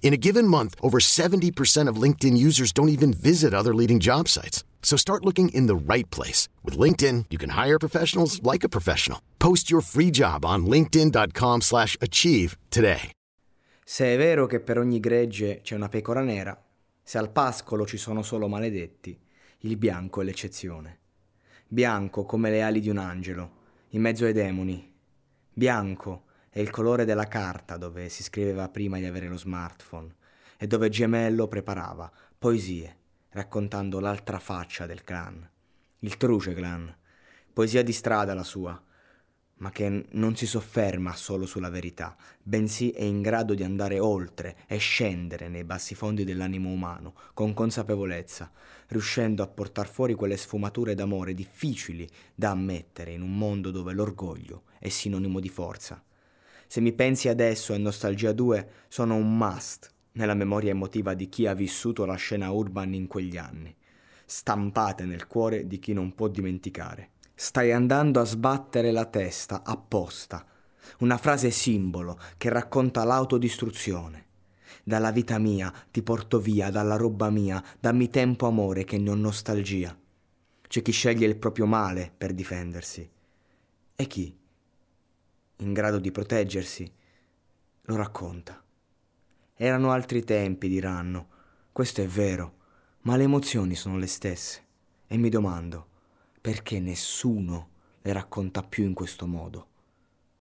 In a given month, over 70% of LinkedIn users don't even visit other leading job sites. So start looking in the right place. With LinkedIn, you can hire professionals like a professional. Post your free job on linkedin.com slash achieve today. Se è vero che per ogni gregge c'è una pecora nera, se al pascolo ci sono solo maledetti, il bianco è l'eccezione. Bianco come le ali di un angelo, in mezzo ai demoni. Bianco è il colore della carta dove si scriveva prima di avere lo smartphone e dove Gemello preparava poesie raccontando l'altra faccia del clan, il Truce Clan, poesia di strada la sua, ma che non si sofferma solo sulla verità, bensì è in grado di andare oltre e scendere nei bassi fondi dell'animo umano con consapevolezza, riuscendo a portar fuori quelle sfumature d'amore difficili da ammettere in un mondo dove l'orgoglio è sinonimo di forza. Se mi pensi adesso e Nostalgia 2 sono un must nella memoria emotiva di chi ha vissuto la scena urban in quegli anni, stampate nel cuore di chi non può dimenticare. Stai andando a sbattere la testa apposta, una frase simbolo che racconta l'autodistruzione. Dalla vita mia ti porto via, dalla roba mia, dammi tempo amore che non nostalgia. C'è chi sceglie il proprio male per difendersi. E chi? In grado di proteggersi, lo racconta. Erano altri tempi, diranno. Questo è vero, ma le emozioni sono le stesse. E mi domando, perché nessuno le racconta più in questo modo?